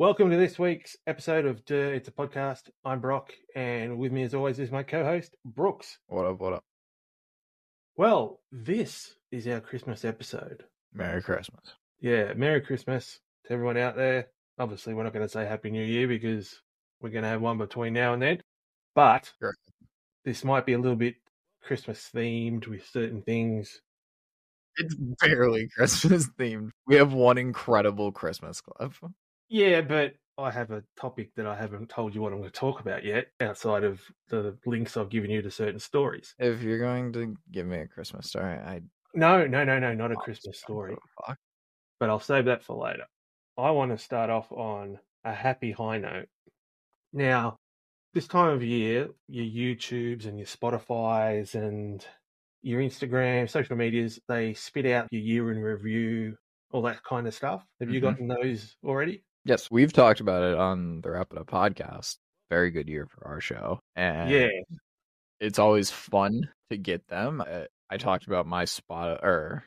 Welcome to this week's episode of Duh, It's a Podcast. I'm Brock, and with me, as always, is my co host, Brooks. What up? What up? Well, this is our Christmas episode. Merry Christmas. Yeah, Merry Christmas to everyone out there. Obviously, we're not going to say Happy New Year because we're going to have one between now and then. But Sure. this might be a little bit Christmas themed with certain things. It's barely Christmas themed. We have one incredible Christmas club. Yeah, but I have a topic that I haven't told you what I'm going to talk about yet, outside of the links I've given you to certain stories. If you're going to give me a Christmas story, I No, no, no, no, not a Christmas story. Fuck. but I'll save that for later. I want to start off on a happy high note. Now, this time of year, your YouTubes and your Spotify's and your Instagram, social medias, they spit out your year in review, all that kind of stuff. Have you Mhm. gotten those already? Yes, we've talked about it on the Wrap It Up podcast. Very good year for our show, and Yeah. it's always fun to get them. I, I talked about my spot or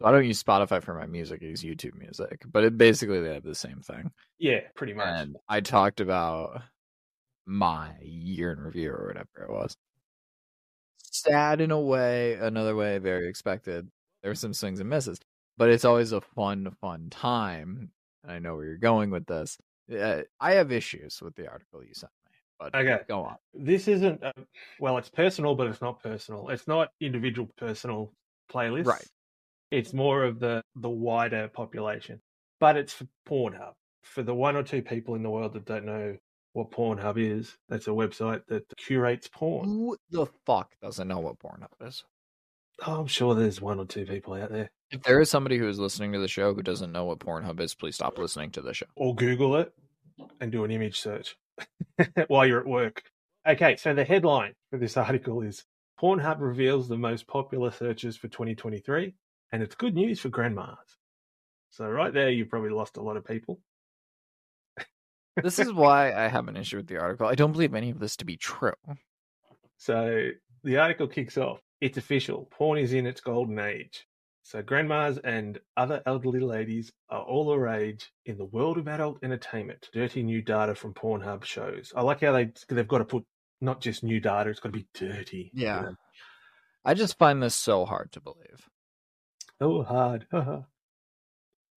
so I don't use Spotify for my music; I use YouTube Music, but it basically they have the same thing. Yeah, pretty much. and I talked about my year in review or whatever it was. Sad in a way, another way, very expected. There were some swings and misses, but it's always a fun, fun time. And I know where you're going with this. Uh, I have issues with the article you sent me, but Okay. go on. this isn't, uh, well, it's personal, but it's not personal. It's not individual personal playlists. Right. It's more of the the wider population, but it's for Pornhub. For the one or two people in the world that don't know what Pornhub is, that's a website that curates porn. Who the fuck doesn't know what Pornhub is? Oh, I'm sure there's one or two people out there. If there is somebody who is listening to the show who doesn't know what Pornhub is, please stop listening to the show. Or Google it and do an image search while you're at work. Okay, so the headline for this article is Pornhub reveals the most popular searches for 2023, and it's good news for grandmas. So, right there, you've probably lost a lot of people. This is why I have an issue with the article. I don't believe any of this to be true. So, the article kicks off. It's official. Porn is in its golden age. So, grandmas and other elderly ladies are all the rage in the world of adult entertainment. Dirty new data from Pornhub shows. I like how they they've got to put not just new data; it's got to be dirty. you Yeah. know. I just find this so hard to believe. Oh, hard.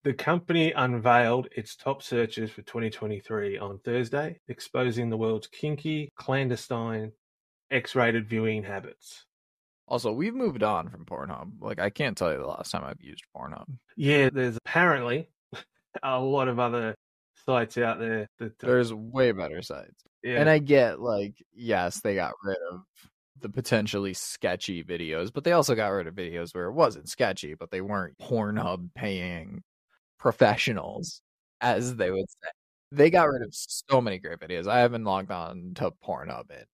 the company unveiled its top searches for 2023 on Thursday, exposing the world's kinky, clandestine, X-rated viewing habits. Also, we've moved on from Pornhub. Like, I can't tell you the last time I've used Pornhub. Yeah, there's apparently a lot of other sites out there that. uh, There's way better sites. yeah, And I get, like, yes, they got rid of the potentially sketchy videos, but they also got rid of videos where it wasn't sketchy, but they weren't Pornhub paying professionals, as they would say. They got rid of so many great videos. I haven't logged on to Pornhub in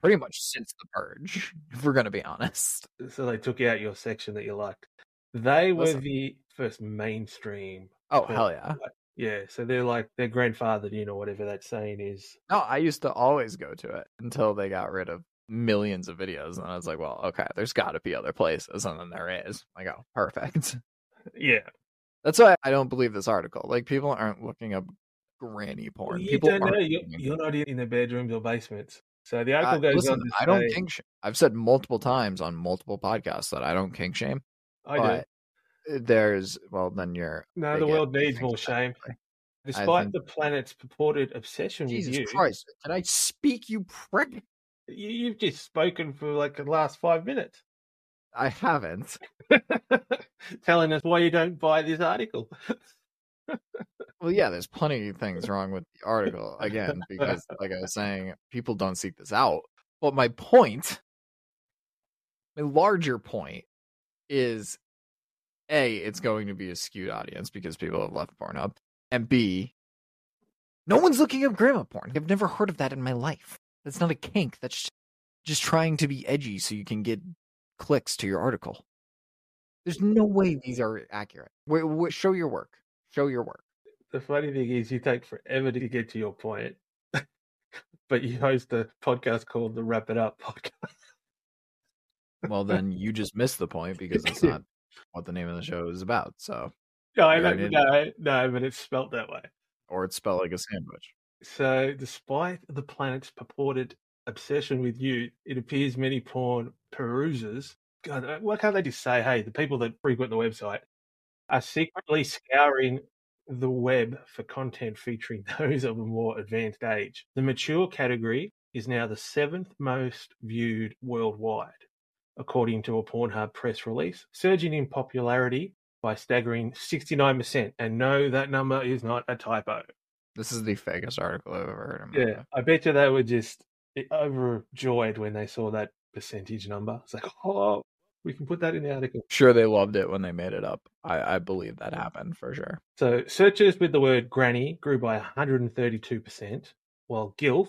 pretty much since the purge, if we're going to be honest. so they took out your section that you liked. They were Listen. the first mainstream. Oh, hell yeah. site. Yeah, so they're like their grandfathered in or whatever that saying is. No, I used to always go to it until they got rid of millions of videos. And I was like, well, okay, there's got to be other places. And then there is. I go, oh, perfect. Yeah, That's why I don't believe this article. Like, people aren't looking up granny porn. you people don't know. You're, you're not in their bedrooms or basements. So the article goes listen, on I don't say- kink shame. I've said multiple times on multiple podcasts that I don't kink shame. I do. Uh, there's, well, then you're. No, the world needs more shame. way. Despite think- the planet's purported obsession Jesus with you, Christ. Can I speak, you prick? you, you've just spoken for like the last five minutes, I haven't. telling us why you don't buy this article. Well, yeah, there's plenty of things wrong with the article again because, like I was saying, people don't seek this out. But my point, my larger point, is a it's going to be a skewed audience because people have left Pornhub, and b no one's looking up grandma porn. I've never heard of that in my life. That's not a kink. That's just, just trying to be edgy so you can get clicks to your article. There's no way these are accurate. Wait, wait, show your work. Show your work. The funny thing is, you take forever to get to your point, but you host a podcast called the Wrap It Up podcast. Well, then you just missed the point because that's not what the name of the show is about. So, No, I know, no, no, but it's spelt that way. or it's spelled like a sandwich. So, despite the planet's purported obsession with you, it appears many porn perusers, God, uh, why can't they just say, hey, the people that frequent the website are secretly scouring the web for content featuring those of a more advanced age. The mature category is now the seventh most viewed worldwide, according to a Pornhub press release, surging in popularity by staggering 69%. And no, that number is not a typo. This is the fakest article I've ever heard. Yeah. I bet you they were just eh, overjoyed when they saw that percentage number. It's like, oh, we can put that in the article. Sure, they loved it when they made it up. I, I believe that happened for sure. So searches with the word granny grew by 132%, while GILF,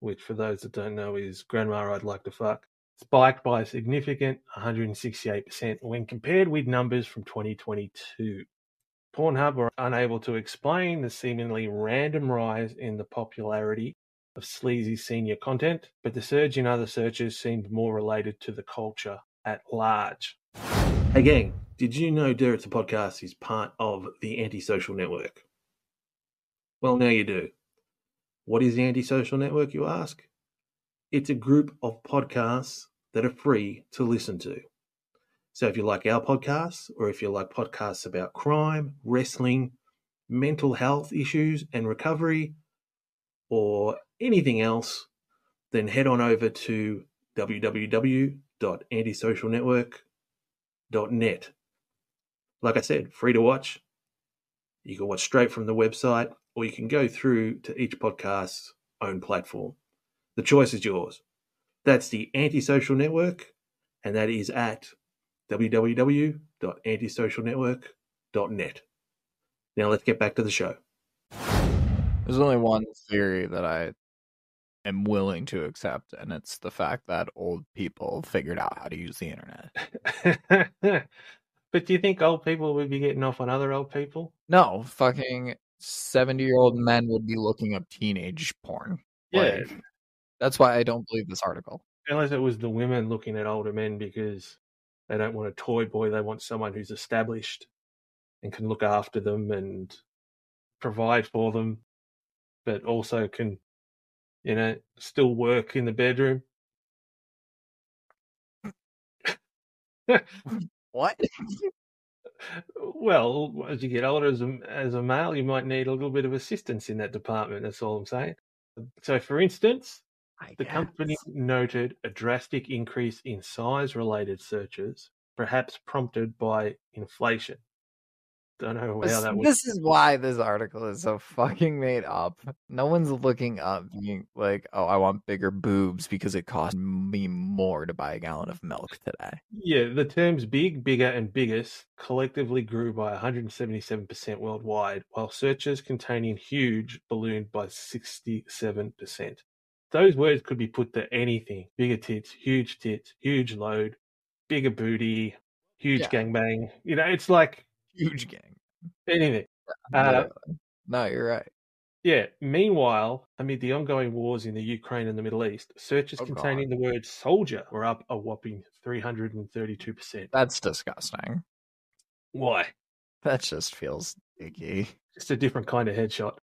which for those that don't know is grandma I'd like to fuck, spiked by a significant 168% when compared with numbers from 2022. Pornhub were unable to explain the seemingly random rise in the popularity of sleazy senior content, but the surge in other searches seemed more related to the culture at large. Hey gang, did you know Duh, It's a Podcast is part of the Antisocial Network? Well, now you do. What is the Antisocial Network, you ask? It's a group of podcasts that are free to listen to. So if you like our podcasts, or if you like podcasts about crime, wrestling, mental health issues and recovery, or anything else, then head on over to www.antisocialnetwork.net. Like I said, free to watch. You can watch straight from the website, or you can go through to each podcast's own platform. The choice is yours. That's the Antisocial Network, and that is at www.antisocialnetwork.net. Now let's get back to the show. There's only one theory that I am willing to accept, and it's the fact that old people figured out how to use the internet. but do you think old people would be getting off on other old people? No, fucking 70 year old men would be looking up teenage porn. Yeah. Like, that's why I don't believe this article. Unless it was the women looking at older men because they don't want a toy boy, they want someone who's established and can look after them and provide for them, but also can, you know, still work in the bedroom. What? Well, as you get older as a, as a male, you might need a little bit of assistance in that department. That's all I'm saying. So, for instance, I the company noted a drastic increase in size related searches, perhaps prompted by inflation. Don't know how This, that would. this is why this article is so fucking made up. No one's looking up being like, oh, I want bigger boobs because it cost me more to buy a gallon of milk today. Yeah, the terms big, bigger, and biggest collectively grew by 177% worldwide, while searches containing huge ballooned by 67%. Those words could be put to anything bigger tits, huge tits, huge load, bigger booty, huge Yeah. gangbang. You know, it's like Huge gang. Anything. Uh, no, you're right. Yeah. Meanwhile, amid the ongoing wars in the Ukraine and the Middle East, searches Oh, God. containing the word soldier were up a whopping 332%. That's disgusting. Why? That just feels icky. Just a different kind of headshot.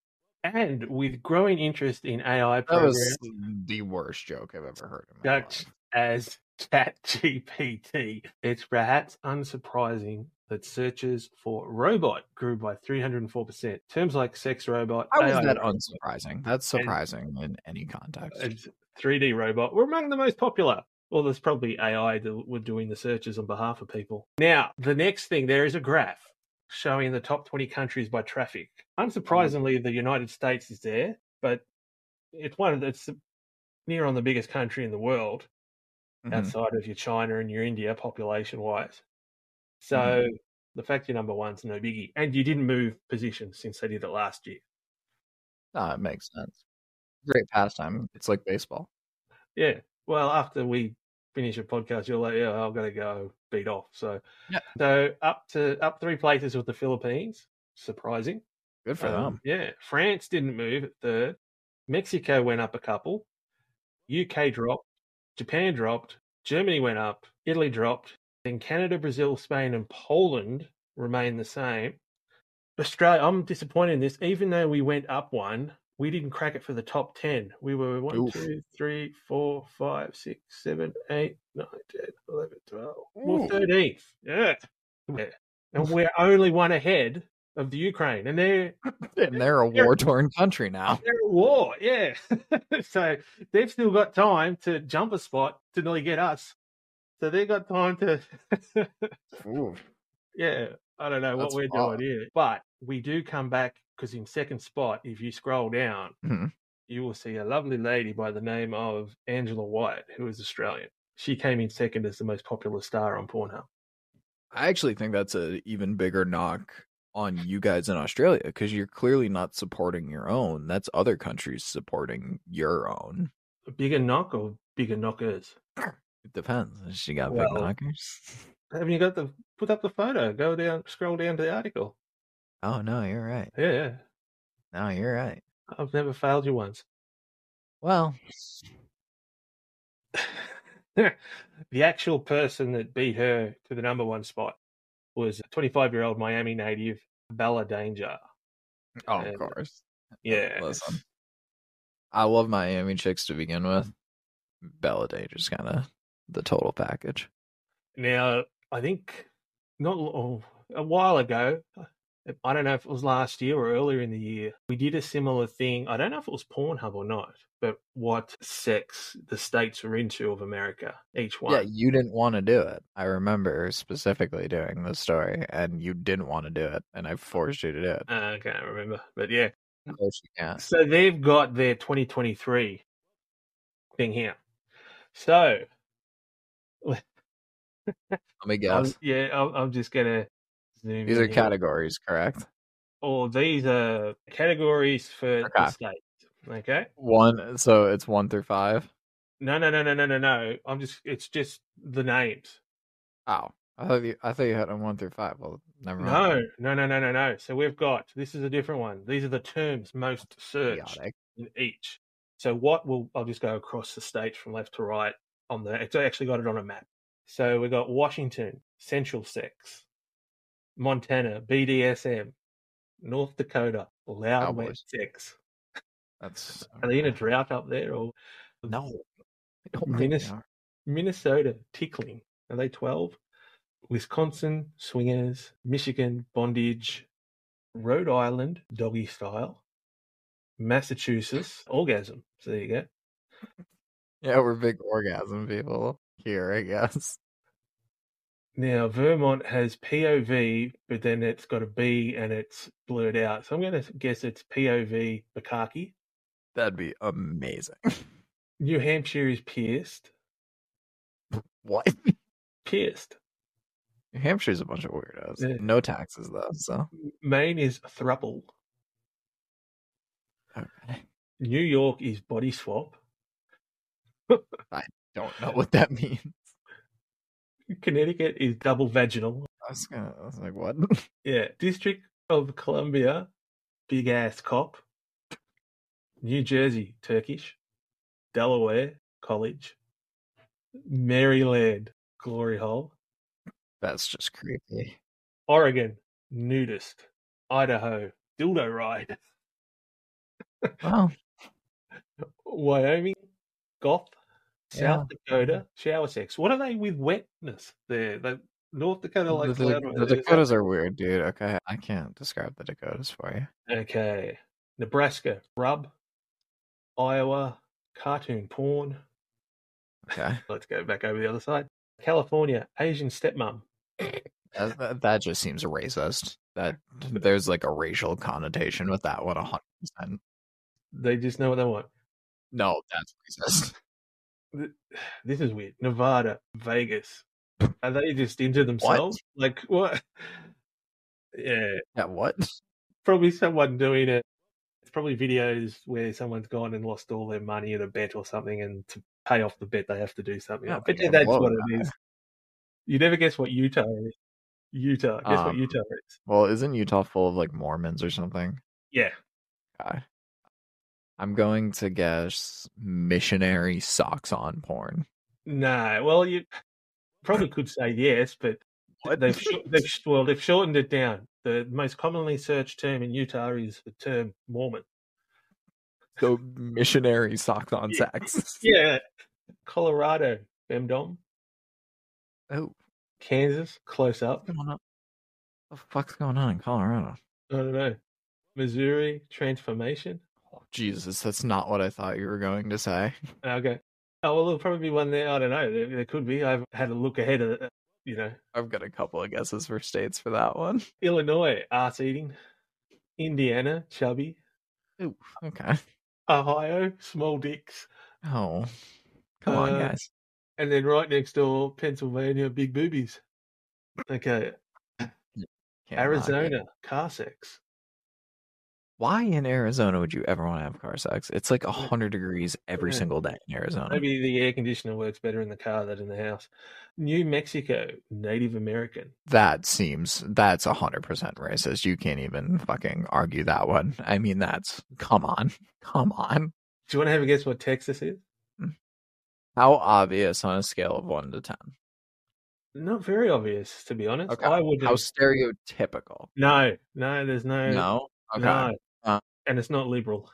And with growing interest in AI That was the worst joke I've ever heard in my such as ChatGPT, it's perhaps unsurprising that searches for robot grew by 304%. Terms like sex robot, How is AI that unsurprising? That's surprising in any context. and 3D robot were among the most popular. Well, there's probably AI that were doing the searches on behalf of people. Now, the next thing there is a graph showing the top 20 countries by traffic. Mm-hmm. Unsurprisingly, the United States is there, but it's one of the, it's near on the biggest country in the world Mhm. outside of your China and your India population wise. So Mm-hmm. the fact you're number one's no biggie. And you didn't move position since they did it last year. No, it makes sense. Great pastime. It's like baseball. Yeah. Well, after we finish a podcast, you're like, yeah, I've got to go beat off. So, Yeah. so up to up three places with the Philippines. Surprising. Good for Um, them. Yeah. France didn't move at third. Mexico went up a couple. UK dropped. Japan dropped. Germany went up. Italy dropped. Then Canada, Brazil, Spain, and Poland remain the same. Australia, I'm disappointed in this. Even though we went up one, we didn't crack it for the top 10. We were one, Oof. two, three, four, five, six, seven, eight, nine, 10, 11, 12. We're Ooh. 13th. Yeah. yeah. And we're only one ahead of the Ukraine. And they're, And they're a war torn country now. they're at war. Yeah. so they've still got time to jump a spot to nearly get us. So they've got time to. Yeah, I don't know That's what we're doing here, but we do come back because in second spot, if you scroll down, Mhm. you will see a lovely lady by the name of Angela White, who is Australian. She came in second as the most popular star on Pornhub. I actually think that's a even bigger knock on you guys in Australia because you're clearly not supporting your own. That's other countries supporting your own. A bigger knock or bigger knockers? It depends. She got Well- big knockers. Haven't you got the put up the photo? Go down, scroll down to the article. Oh no, you're right. Yeah, yeah. No, you're right. I've never failed you once. Well, the actual person that beat her to the number one spot was a 25 year old Miami native Bella Danger. oh, And- of course. Yeah. Listen, I love Miami chicks to begin with. Bella Danger's kind of the total package. Now, I think not oh, a while ago, I don't know if it was last year or earlier in the year, we did a similar thing. I don't know if it was Pornhub or not, but what sex the states were into of America, each one. Yeah, you didn't want to do it. I remember specifically doing the story, and you didn't want to do it, and I forced you to do it. Uh, I can't remember, but yeah. Of course you can't. So they've got their 2023 thing here. So, Let me I'm, guess. yeah, I'm, I'm just gonna. These are categories, correct? Or these are categories for the Okay. states. Okay. One, so it's one through five. No, no, no, no, no, no, no. I'm just. It's just the names. Oh, I thought you, I thought you had a one through five. Well, never mind. No, no, no, no, no, no. So we've got. This is a different one. These are the terms most searched Idiotic. in each. So what will I'll just go across the states from left to right on the. It's actually got it on a map. So we got Washington, sensual sex, Montana, BDSM, North Dakota, loud wet Cowboys. sex. That's Are they in a drought up there or no. Minis- Minnesota tickling? Are they twelve? Wisconsin swingers, Michigan bondage, Rhode Island doggy style, Massachusetts orgasm. So there you go. Yeah, we're big orgasm people here, I guess. Now Vermont has POV, but then it's got a B and it's blurred out. So I'm going to guess it's POV Bukkake. That'd be amazing. New Hampshire is pierced. what? Pierced. New Hampshire's a bunch of weirdos. Yeah. No taxes though, so Maine is thruple. okay. New York is body swap. I don't know what that means. Connecticut is double vaginal. I was gonna. I was like, what? Yeah. District of Columbia, big ass cop. New Jersey, Turkish. Delaware, college. Maryland, glory hole. That's just creepy. Oregon, nudist. Idaho, dildo ride. Well, Wyoming, goth. South Dakota, shower sex. What are they with wetness there? The North Dakota like the, the that- Dakotas are weird, dude. Okay, I can't describe the Dakotas for you. Okay. Nebraska, rub. Iowa, cartoon porn. Okay, Let's go back over the other side. California, Asian stepmom. that, that, that just seems racist. That there's like a racial connotation with that one. one, hundred percent. They just know what they want. No, that's racist. This is weird. Nevada, Vegas. Are they just into themselves? Like what? Yeah, Yeah, what? probably someone doing it. It's probably videos where someone's gone and lost all their money in a bet or something, and to pay off the bet, they have to do something. I Oh, bet yeah, that's what it is. You never guess what Utah is. Utah. Guess what Um, Utah is. Well, isn't Utah full of like Mormons or something? Yeah. Okay. I'm going to guess missionary socks on porn. No. Well, you probably could say yes, but they've, shor- they've sh- well they've shortened it down. The most commonly searched term in Utah is the term Mormon. So missionary socks on Yeah. sacks. Yeah, Colorado femdom, Oh, Kansas close up. what's going on? What the fuck's going on in Colorado? I don't know. Missouri transformation. Jesus, that's not what I thought you were going to say. Okay. Oh well, there'll probably be one there. I don't know. There, there could be. I've had a look ahead of it. You know, I've got a couple of guesses for states for that one. Illinois ass eating, Indiana chubby, Ooh, okay. Ohio small dicks, Oh, come on, Uh, guys. and then right next door Pennsylvania big boobies. Okay, Can't. Arizona car sex. Why in Arizona would you ever want to have car sex? It's like a hundred degrees every Yeah. single day in Arizona. Maybe the air conditioner works better in the car than in the house. New Mexico Native American. That seems that's a hundred percent racist. You can't even fucking argue that one. I mean, that's come on, come on. Do you want to have a guess what Texas is? Mm. How obvious on a scale of one to ten? Not very obvious, to be honest. Okay. I would. How stereotypical? No, no, there's no. No. Okay. No. Uh. and it's not liberal.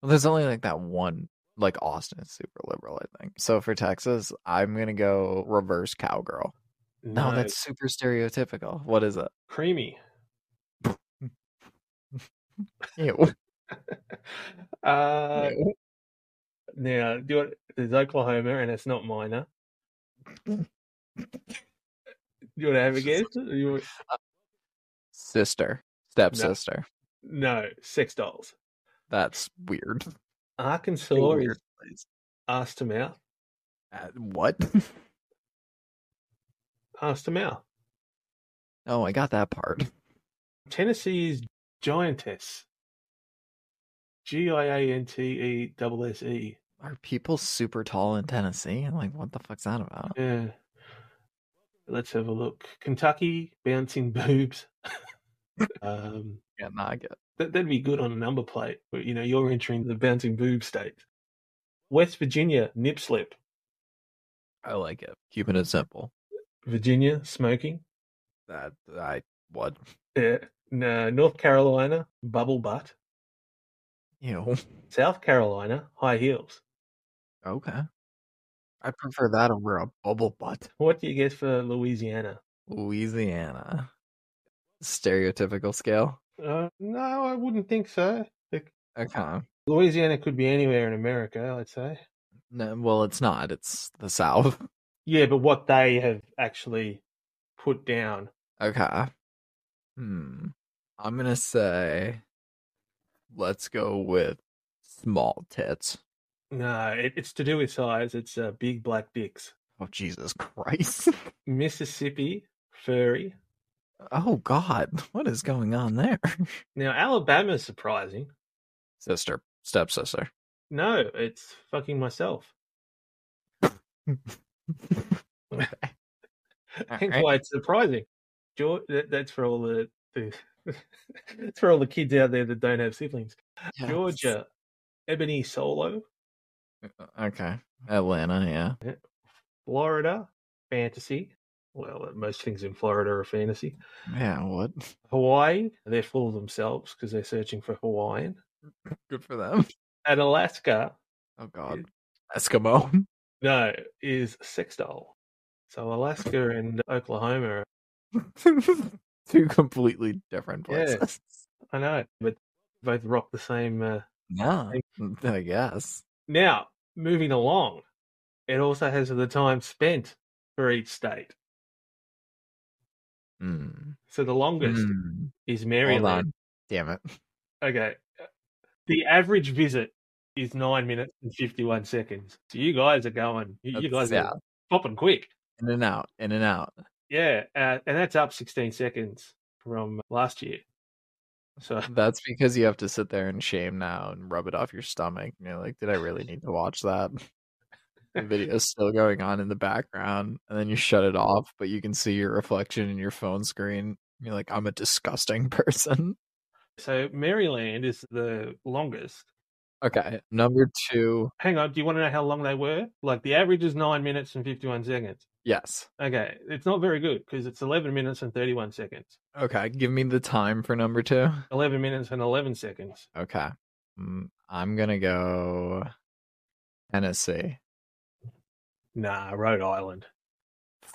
Well, there's only like that one. Like Austin is super liberal, I think. So for Texas, I'm gonna go reverse cowgirl. No, that's super stereotypical. What is it? creamy. Ew. uh, Ew. now, do you want, there's Oklahoma, and it's not minor. Do you want to have a guess? You want, Sister, stepsister. No, sex dolls. That's weird. Arkansas Weird is ass to mouth. Uh, what? Ass to mouth. oh, I got that part. Tennessee is giantess. G I A N T E double S E. Are people super tall in Tennessee? Like, what the fuck's that about? Yeah. Let's have a look. Kentucky bouncing boobs. um, Yeah, nah, I get. that, that'd be good on a number plate. But you know, you're entering the bouncing boob state. West Virginia nip slip. I like it. Keeping it simple. Virginia smoking. That I what? Eh, yeah. No, North Carolina bubble butt. Ew. South Carolina high heels. Okay. I prefer that over a bubble butt. What do you get for Louisiana? Louisiana. Stereotypical scale. Uh, no, I wouldn't think so. Okay. Louisiana could be anywhere in America, I'd say. No, well, it's not. It's the South. Yeah, but what they have actually put down. Okay. Hmm. I'm gonna say, let's go with small tits. No, it, it's to do with size. It's uh, big black dicks. Oh Jesus Christ! Mississippi furry. Oh God, what is going on there? Now Alabama is surprising. Sister, stepsister. No, it's fucking myself. Hence Alright. why it's surprising. George, that, that's for all the, the that's for all the kids out there that don't have siblings. Yes. Georgia, Ebony Solo. Uh, uh, okay. Atlanta, yeah. Florida, fantasy. Well, most things in Florida are fantasy. Yeah, what? Hawaii, they're full of themselves because they're searching for Hawaiian. Good for them. And Alaska, Oh God. Eskimo. no, is sex doll. So Alaska and Oklahoma, Two completely different Yeah. places. I know, but both rock the same. Uh... Yeah, I guess. Now, moving along, it also has the time spent for each state. Mm. So the longest Mm. is Hold Maryland. on. Damn it. Okay. The average visit is nine minutes and 51 seconds. So you guys are going, you, you guys yeah. are popping quick. In and out. In and out. Yeah. Uh, and that's up 16 seconds from last year. So, That's because you have to sit there in shame now and rub it off your stomach. You're like, did I really need to watch that? The video is still going on in the background, and then you shut it off, but you can see your reflection in your phone screen. You're like, I'm a disgusting person. so Maryland is the longest. Okay, number two. Hang on, do you want to know how long they were? Like the average is nine minutes and fifty-one seconds. Yes. Okay, it's not very good because it's eleven minutes and thirty-one seconds. Okay, give me the time for number two. Eleven minutes and eleven seconds. Okay, mm, I'm gonna go Tennessee. Nah, Rhode Island.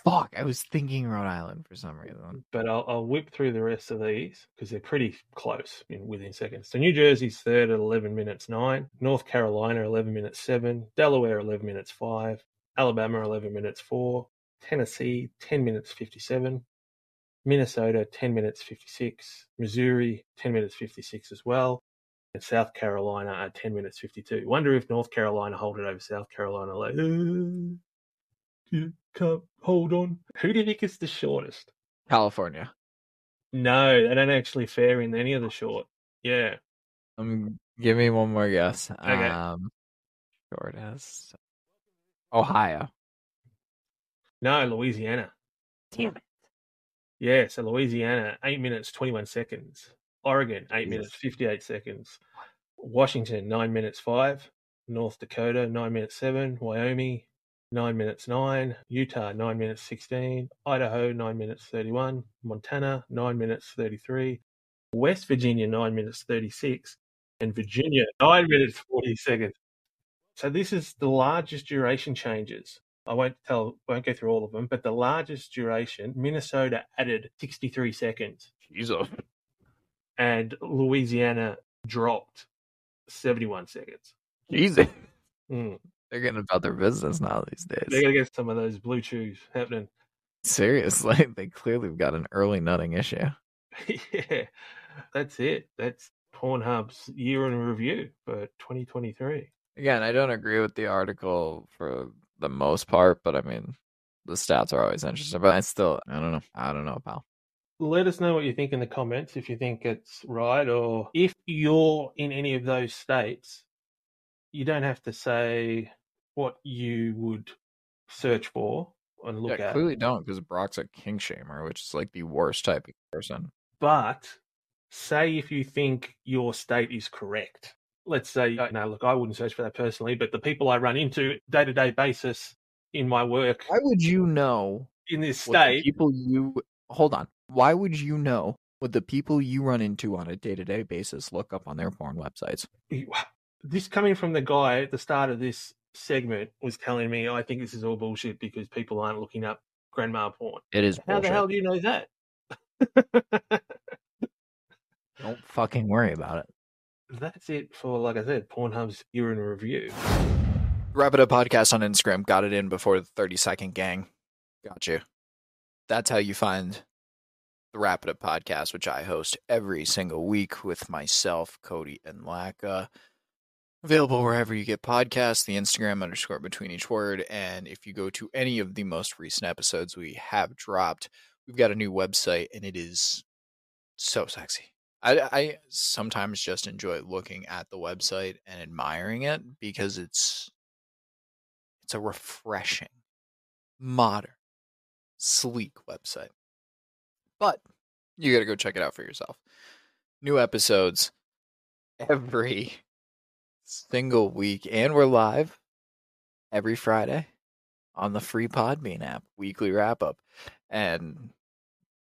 Fuck, I was thinking Rhode Island for some reason. But I'll, I'll whip through the rest of these because they're pretty close in, within seconds. So New Jersey's third at 11 minutes 9. North Carolina, 11 minutes 7. Delaware, 11 minutes 5. Alabama, 11 minutes 4. Tennessee, 10 minutes 57. Minnesota, 10 minutes 56. Missouri, 10 minutes 56 as well. And South Carolina at 10 minutes 52. Wonder if North Carolina hold it over South Carolina. Like, you can't hold on. Who do you think is the shortest? California. No, they don't actually fare in any of the short. Yeah. Um, give me one more guess. Okay. Um, shortest. Ohio. No, Louisiana. Damn it. Yeah, so Louisiana, 8 minutes 21 seconds. Oregon, 8 Jesus. minutes 58 seconds. Washington, 9 minutes 5. North Dakota, 9 minutes 7. Wyoming, 9 minutes 9. Utah, 9 minutes 16. Idaho, 9 minutes 31. Montana, 9 minutes 33. West Virginia, 9 minutes 36. And Virginia, 9 minutes 40 seconds. So this is the largest duration changes. I won't tell, won't go through all of them, but the largest duration, Minnesota added 63 seconds Jesus. and Louisiana dropped 71 seconds. Jesus. Mm. They're getting about their business now these days. They're going to get some of those blue chews happening. Seriously, they clearly have got an early nutting issue. yeah, that's it. That's Pornhub's year in review for 2023. Again, I don't agree with the article for the most part, but I mean, the stats are always interesting. But I still, I don't know. I don't know, pal. Let us know what you think in the comments if you think it's right or if you're in any of those states. You don't have to say what you would search for and look yeah, at. clearly don't because Brock's a king shamer, which is like the worst type of person. but say if you think your state is correct. Let's say, uh, no, look, I wouldn't search for that personally, but the people I run into day to day basis in my work Why would you know in this state, people you hold on? Why would you know what the people you run into on a day to day basis look up on their porn websites? this coming from the guy at the start of this segment was telling me, oh, I think this is all bullshit because people aren't looking up grandma porn. It is How the hell do you know that? Don't fucking worry about it. That's it for, like I said, Pornhub's year in review. Wrap It Up Podcast on Instagram. Got it in before the 30 second gang. Got you. That's how you find the Wrap It Up Podcast, which I host every single week with myself, Cody, and Laka. Available wherever you get podcasts, the Instagram underscore between each word. And if you go to any of the most recent episodes we have dropped, we've got a new website and it is so sexy. I, I sometimes just enjoy looking at the website and admiring it because it's it's a refreshing, modern, sleek website. But you got to go check it out for yourself. New episodes every single week, and we're live every Friday on the free Podbean app, weekly wrap up. And,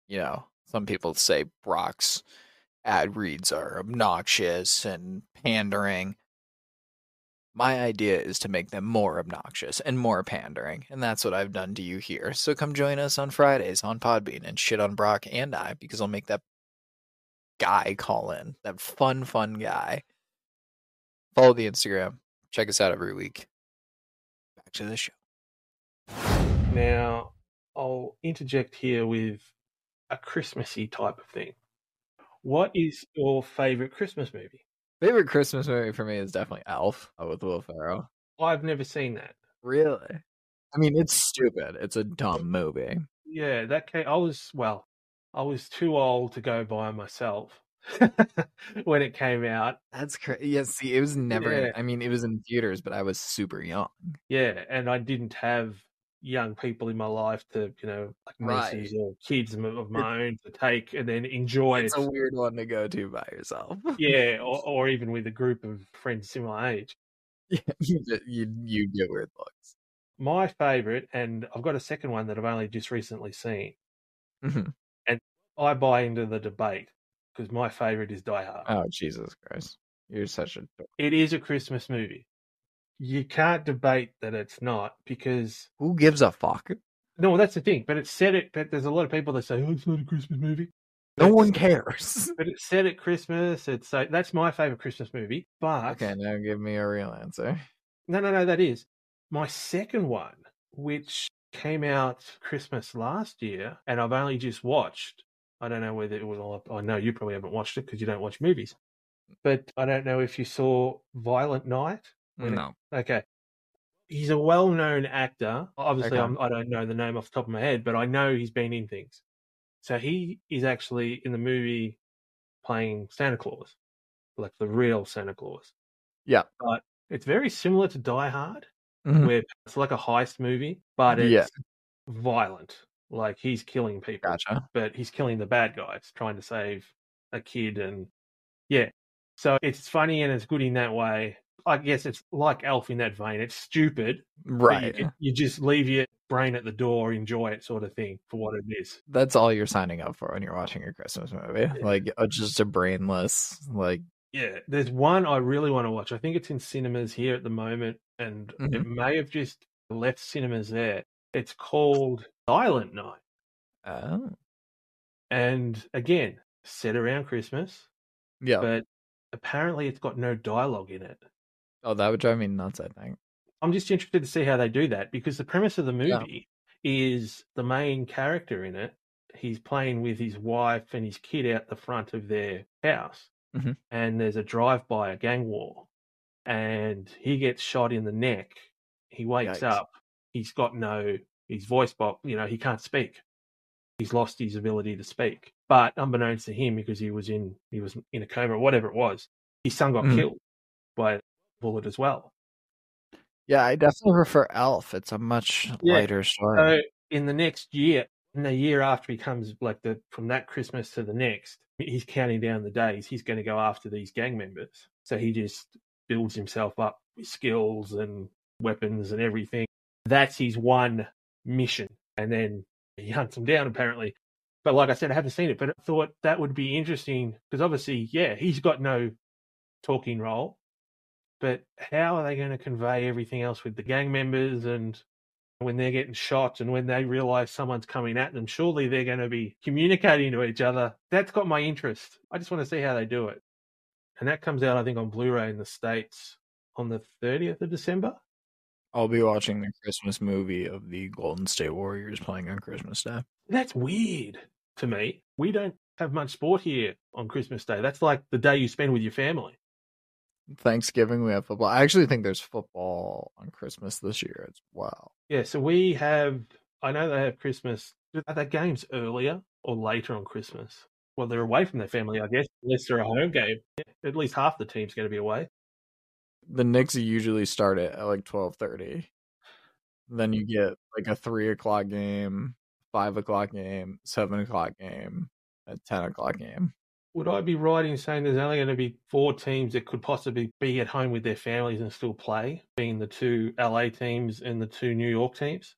you know, some people say Brock's ad reads are obnoxious and pandering. My idea is to make them more obnoxious and more pandering, and that's what I've done to you here. So come join us on Fridays on Podbean and shit on Brock and I because I'll make that guy call in, that fun, fun guy. Follow the Instagram. Check us out every week. Back to the show. Now, I'll interject here with a Christmassy type of thing. What is your favorite Christmas movie? Favorite Christmas movie for me is definitely Elf uh, with Will Ferrell. I've never seen that. Really? I mean, it's stupid. It's a dumb movie. Yeah, that came. I was well, I was too old to go by myself when it came out. That's crazy. Yeah, see, it was never. Yeah. I mean, it was in theaters, but I was super young. Yeah, and I didn't have young people in my life to, you know, like nieces Right. or kids of my own to take and then enjoy It's it. a weird one to go to by yourself. Yeah, or, or even with a group of friends similar age. Yeah, you, get- you you get weird looks. My favorite, and I've got a second one that I've only just recently seen. Mhm. I buy into the debate because my favorite is Die Hard. Oh Jesus Christ! You're such a. It is a Christmas movie. You can't debate that it's not because who gives a fuck? no, that's the thing. But it said it. But there's a lot of people that say, "Oh, it's not a Christmas movie." No one cares. But it's set at Christmas. It's so that's my favorite Christmas movie. But okay, now give me a real answer. no, no, no, that is my second one, which came out Christmas last year, and I've only just watched. I don't know whether it was. I know you probably haven't watched it because you don't watch movies. But I don't know if you saw Violent Night. When it- No, Okay. He's a well known actor. Obviously, Okay. I'm, I don't know the name off the top of my head, but I know he's been in things. So he is actually in the movie playing Santa Claus, like the real Santa Claus. Yeah. But it's very similar to Die Hard, Mhm. where it's like a heist movie, but it's Yeah. violent. Like he's killing people gotcha. but he's killing the bad guys, trying to save a kid, and yeah. So it's funny and it's good in that way. I guess it's like Elf in that vein. It's stupid, but you, Right. you just leave your brain at the door, enjoy it, sort of thing, for what it is. That's all you're signing up for when you're watching a Christmas movie. Like uh, just a brainless, like Yeah, there's one I really want to watch. I think it's in cinemas here at the moment, and it Mhm. may have just left cinemas there. It's called Silent Night, oh and again, set around Christmas, yeah. but apparently it's got no dialogue in it. oh, that would drive me nuts. I think. I'm just interested to see how they do that because the premise of the Yeah. movie is the main character in it. He's playing with his wife and his kid out the front of their house, Mhm. and there's a drive-by, a gang war, and he gets shot in the neck. He wakes Yikes. up. He's got no his voice box. You know, he can't speak. He's lost his ability to speak. But unbeknownst to him, because he was in he was in a coma or whatever it was, his son got Mhm. killed by a bullet as well. Yeah, I definitely prefer Elf. It's a much Yeah. lighter story. So in the next year, in the year after he comes, like the from that Christmas to the next, he's counting down the days. He's going to go after these gang members. So he just builds himself up with skills and weapons and everything. That's his one mission, and then he hunts them down apparently. But like I said, I haven't seen it, but I thought that would be interesting because obviously, yeah, he's got no talking role. But how are they going to convey everything else with the gang members and when they're getting shot and when they realize someone's coming at them? Surely they're going to be communicating to each other. That's got my interest. I just want to see how they do it. And that comes out, I think, on Blu ray in the States on the 30th of December. I'll be watching the Christmas movie of the Golden State Warriors playing on Christmas Day. That's weird to me. We don't have much sport here on Christmas Day. That's like the day you spend with your family. Thanksgiving we have football. I actually think there's football on Christmas this year as well. Yeah, so we have. I know they have Christmas. Are games earlier or later on Christmas? Well, they're away from their family, I guess, unless they're a home game. At least half the team's going to be away. The Knicks usually start at like twelve thirty. Then you get like a three o'clock game, five o'clock game, seven o'clock game, a ten o'clock game. Would I be right in saying there's only going to be four teams that could possibly be at home with their families and still play, being the two LA teams and the two New York teams?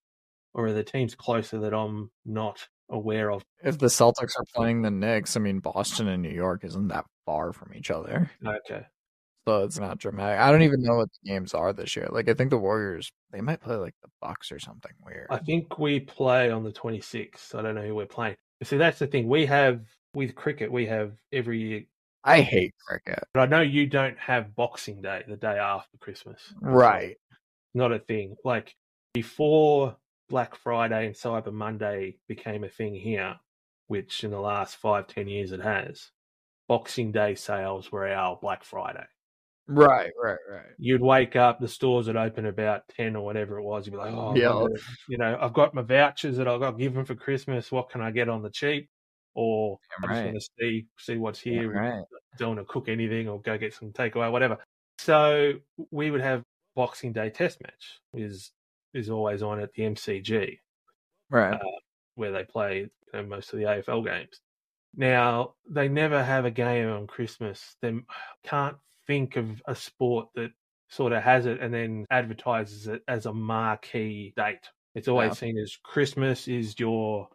Or are there teams closer that I'm not aware of? If the Celtics are playing the Knicks, I mean Boston and New York isn't that far from each other. Okay. So it's not dramatic. I don't even know what the games are this year. Like I think the Warriors they might play like the Bucks or something weird. I think we play on the 26th. I don't know who we're playing. See, that's the thing. We have, with cricket, we have every year. I hate cricket. But I know you don't have Boxing Day, the day after Christmas. Right. Not a thing. Like before Black Friday and Cyber Monday became a thing here, which in the last five, ten years it has, Boxing Day sales were our Black Friday. Right, right, right. You'd wake up, the stores would open about 10 or whatever it was. You'd be like, oh, I Yeah. you know, I've got my vouchers that I've got given for Christmas. What can I get on the cheap? Or I just Right. want to see, see what's here. Right. don't want to cook anything or go get some takeaway, whatever. So we would have Boxing Day test match is is always on at the MCG Right. Uh, where they play you know, most of the AFL games. Now they never have a game on Christmas. They can't think of a sport that sort of has it and then advertises it as a marquee date. It's always Yeah. seen as Christmas is your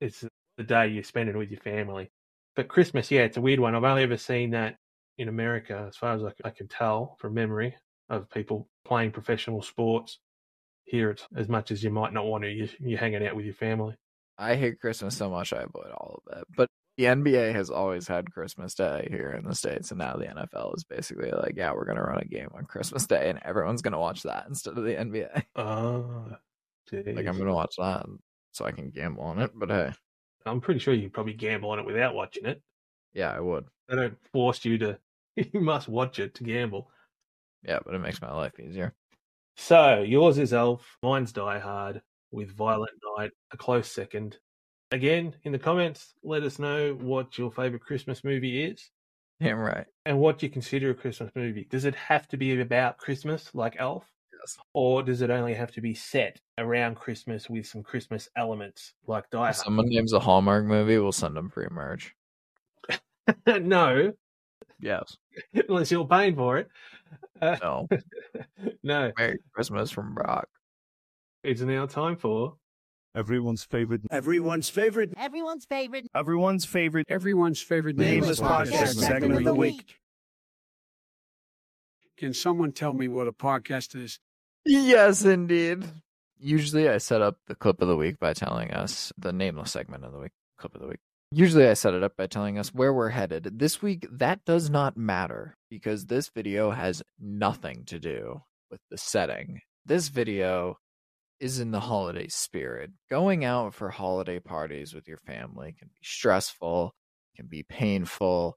it's the day you spend it with your family. But Christmas, yeah, it's a weird one. I've only ever seen that in America, as far as I can tell from memory of people playing professional sports. Here, it's as much as you might not want to. You, you're hanging out with your family. I hate Christmas so much I avoid all of it. But the NBA has always had Christmas Day here in the States, and now the NFL is basically like, yeah, we're gonna run a game on Christmas Day, and everyone's gonna watch that instead of the NBA. Oh, Like I'm gonna watch that so I can gamble on it. But hey, I'm pretty sure you probably gamble on it without watching it. yeah, I would. They don't force you to. You must watch it to gamble. Yeah, but it makes my life easier. So yours is Elf, mine's Die Hard, with Violent Night a close second. Again, in the comments, let us know what your favorite Christmas movie is Damn right. and what you consider a Christmas movie. Does it have to be about Christmas, like Elf, Yes. or does it only have to be set around Christmas with some Christmas elements, like Die If Hard? someone names a Hallmark movie, we'll send them free merch. no, Yes. unless you're paying for it. Uh, No. no, Merry Christmas from Brock. it's now time for Everyone's favorite, Everyone's favorite, Everyone's favorite everyone's favorite everyone's favorite Nameless nameless podcast podcast segment of the week. Can someone tell me what a podcast is? Yes, indeed. Usually, I set up the clip of the week by telling us the nameless segment of the week, clip of the week. Usually, I set it up by telling us where we're headed. This week, that does not matter because this video has nothing to do with the setting. This video is in the holiday spirit. Going out for holiday parties with your family can be stressful, can be painful,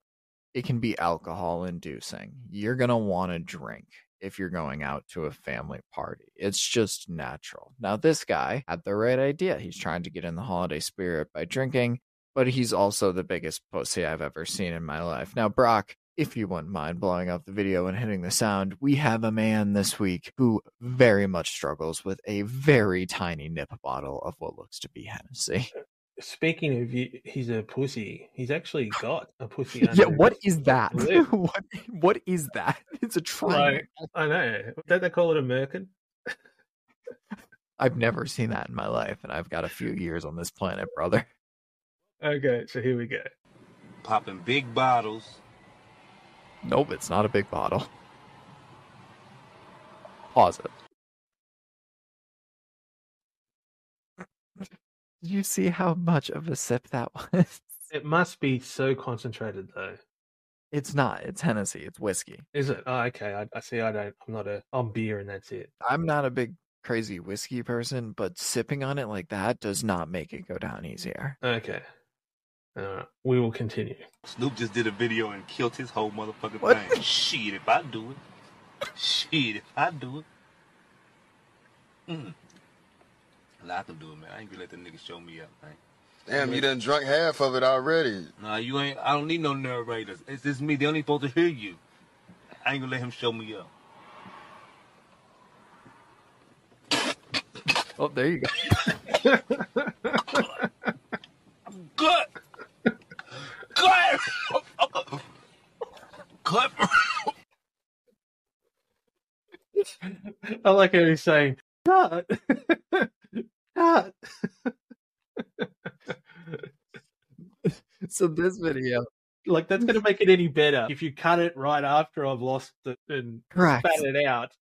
it can be alcohol inducing. You're going to want to drink if you're going out to a family party. It's just natural. Now, this guy had the right idea. He's trying to get in the holiday spirit by drinking, but he's also the biggest pussy I've ever seen in my life. Now, Brock, if you wouldn't mind blowing up the video and hitting the sound, we have a man this week who very much struggles with a very tiny nip bottle of what looks to be Hennessy. Uh, speaking of you, he's a pussy. He's actually got a pussy. Yeah, under what his is that? what, what is that? It's a triangle. Like, I know. Don't they call it a merkin? I've never seen that in my life, and I've got a few years on this planet, brother. Okay, so here we go. popping big bottles. Nope, it's not a big bottle. Pause it. Did you see how much of a sip that was? It must be so concentrated, though. It's not. It's Hennessy. It's whiskey. Is it? Oh, okay. I, I see. I don't. I'm not a. I'm beer, and that's it. I'm not a big crazy whiskey person, but sipping on it like that does not make it go down easier. Okay. All right. We will continue. Snoop just did a video and killed his whole motherfucking What? thing. Shit, if I do it. Shit, if I do it. Mm. Nah, I can do it, man. I ain't gonna let the niggas show me up, man. Damn, you done drunk half of it already. Nah, you ain't. I don't need no narrators. It's just me. They only supposed to hear you. I ain't gonna let him show me up. Oh, there you go. Good. Good. Good. I like how he's saying, "Cut, cut." So this video, like that's going to make it any better if you cut it right after I've lost it and correct, spat it out.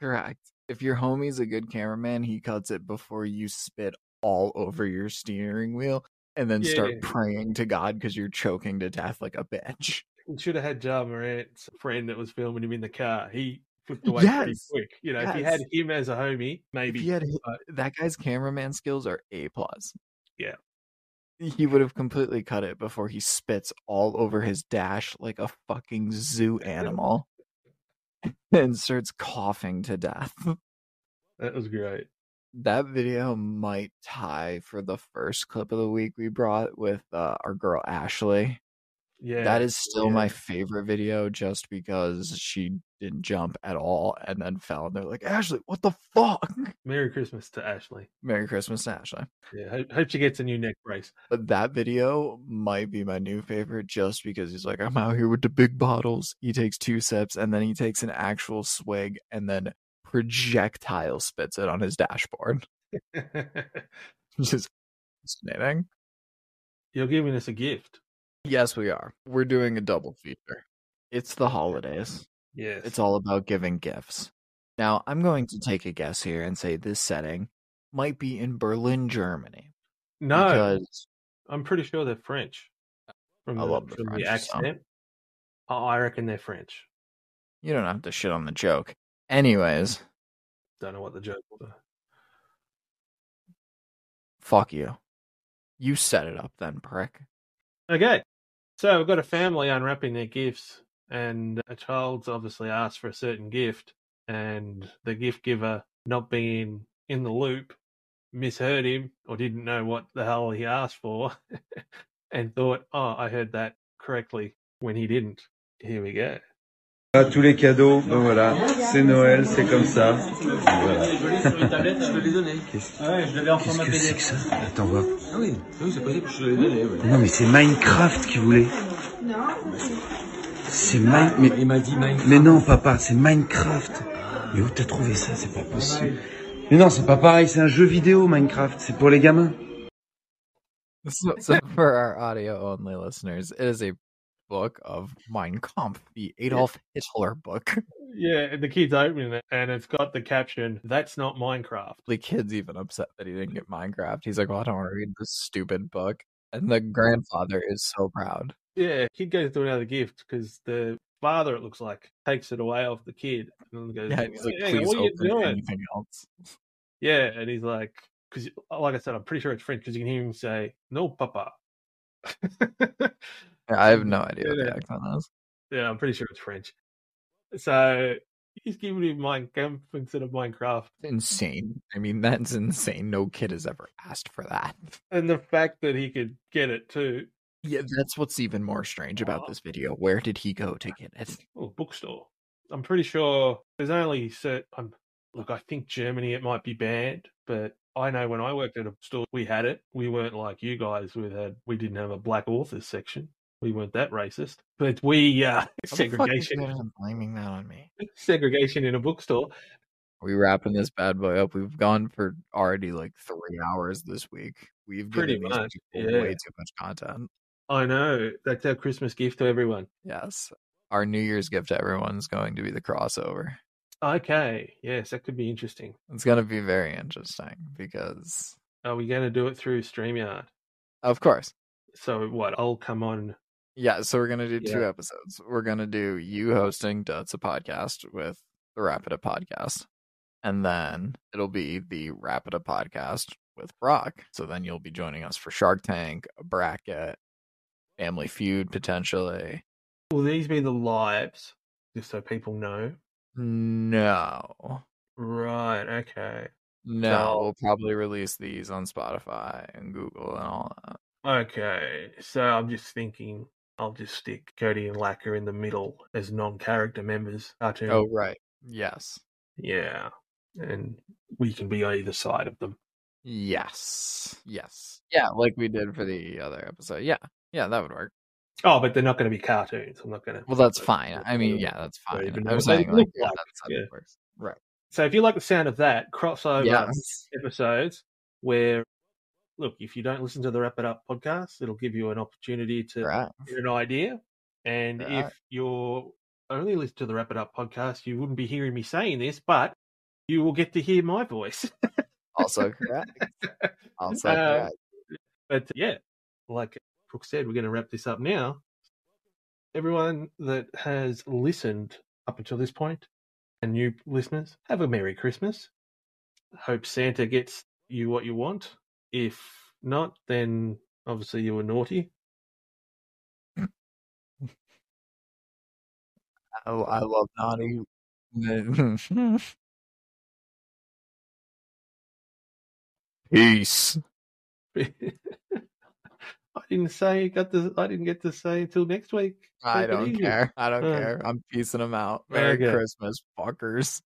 correct. If your homie's a good cameraman, he cuts it before you spit all over your steering wheel and then Yeah. start praying to God because you're choking to death like a bitch. We should have had Ja Morant's friend that was filming him in the car. He flipped away pretty quick. You know, if you had him as a homie, If maybe. he had but- that guy's cameraman skills are a plus. Yeah. He would have completely cut it before he spits all over his dash like a fucking zoo animal and starts coughing to death. That was great. That video might tie for the first clip of the week we brought with uh, our girl Ashley. Yeah. that is still yeah. my favorite video just because she didn't jump at all and then fell. And they're like, Ashley, what the fuck? Merry Christmas to Ashley. Merry Christmas, to Ashley. Yeah, hope, hope she gets a new neck brace. But that video might be my new favorite just because he's like, I'm out here with the big bottles. He takes two sips and then he takes an actual swig and then projectile spits it on his dashboard. Just fascinating. You're giving us a gift. Yes, we are. We're doing a double feature. It's the holidays. Yes. It's all about giving gifts. Now, I'm going to take a guess here and say this setting might be in Berlin, Germany. no. Because I'm pretty sure they're French. From I the, love the from French, the accent. I reckon they're French. you don't have to shit on the joke. Anyways, Don't know what the joke was. fuck you. You set it up then, prick. Okay. So we've got a family unwrapping their gifts, and a child's obviously asked for a certain gift, and the gift giver, not being in the loop, misheard him or didn't know what the hell he asked for and thought, oh, I heard that correctly when he didn't. Here we go. Voilà, tous les cadeaux, ben voilà, c'est Noël, c'est comme ça. Voilà. Qu'est-ce qu'est-ce que c'est que ça? Attends, voir. Ah oui, oui, c'est possible, je te l'ai donné. ouais. Non, mais c'est Minecraft qu'il voulait. C'est Mine... Mais, Il m'a dit Minecraft. mais non, papa, c'est Minecraft. Mais où t'as trouvé ça? C'est pas possible. Mais non, c'est pas pareil, c'est un jeu vidéo, Minecraft. C'est pour les gamins. So, so for our audio only listeners, it is a book of Mein Kampf, the Adolf Hitler book. Yeah, and the kid's opening it, and it's got the caption, That's not Minecraft. The kid's even upset that he didn't get Minecraft. He's like, well, I don't want to read this stupid book. And the grandfather is so proud. Yeah, kid goes to another gift because the father, it looks like, takes it away off the kid. And then goes, Yeah, he's like, "Hang please what are you open doing? anything else. Yeah, and he's like, because like I said, I'm pretty sure it's French because you can hear him say, "No, papa." I have no idea what the Yeah. accent is. yeah, I'm pretty sure it's French. So he's giving him Minecraft instead of Minecraft, Insane. I mean, that's insane. No kid has ever asked for that. and the fact that he could get it too. Yeah, that's what's even more strange about this video. Where did he go to get it? Oh, bookstore. I'm pretty sure there's only certain. I'm, um, look, I think Germany it might be banned, but I know when I worked at a store, we had it. We weren't like you guys. We had we didn't have a black authors section. We weren't that racist, but we uh, How the fuck is segregation blaming that on me? segregation in a bookstore. we wrapping this bad boy up. We've gone for already like three hours this week. We've Pretty given these much, people yeah. way too much content. I know that's our Christmas gift to everyone. Yes. Our New Year's gift to everyone is going to be the crossover. Okay, yes, that could be interesting. It's going to be very interesting because, Are we going to do it through Streamyard? of course, So what? I'll come on. Yeah. So we're going to do two Yeah. episodes. We're going to do you hosting Duh, It's a Podcast with the Wrap It Up podcast, and then it'll be the Wrap It Up podcast with Brock. So then you'll be joining us for Shark Tank, a bracket, Family Feud potentially. Will these be the lives? Just so people know. No. Right. Okay. No, So- we'll probably release these on Spotify and Google and all that. Okay. So I'm just thinking. I'll just stick Cody and Lacquer in the middle as non-character members. Cartoon. Oh, right. Yes. Yeah. And we can be on either side of them. Yes. Yes. Yeah, like we did for the other episode. Yeah. Yeah, that would work. Oh, but they're not going to be cartoons. I'm not going to. Well, that's fine. I mean, yeah, that's fine. even what they saying, like, yeah, that's how Yeah. it works. Right. So if you like the sound of that crossover Yes. episodes, where look, if you don't listen to the Wrap It Up podcast, it'll give you an opportunity to Right. get an idea. And Right. if you're only listen to the Wrap It Up podcast, you wouldn't be hearing me saying this, but you will get to hear my voice. Also correct. Also Uh, correct. But yeah, like Brooks said, we're going to wrap this up now. Everyone that has listened up until this point, and new listeners, have a Merry Christmas. Hope Santa gets you what you want. If not, then obviously you were naughty. I, I love naughty. Peace. I didn't say got the. I didn't get to say until next week. I Take it don't care. I don't Uh, care. I'm piecing them out. Merry Christmas, fuckers.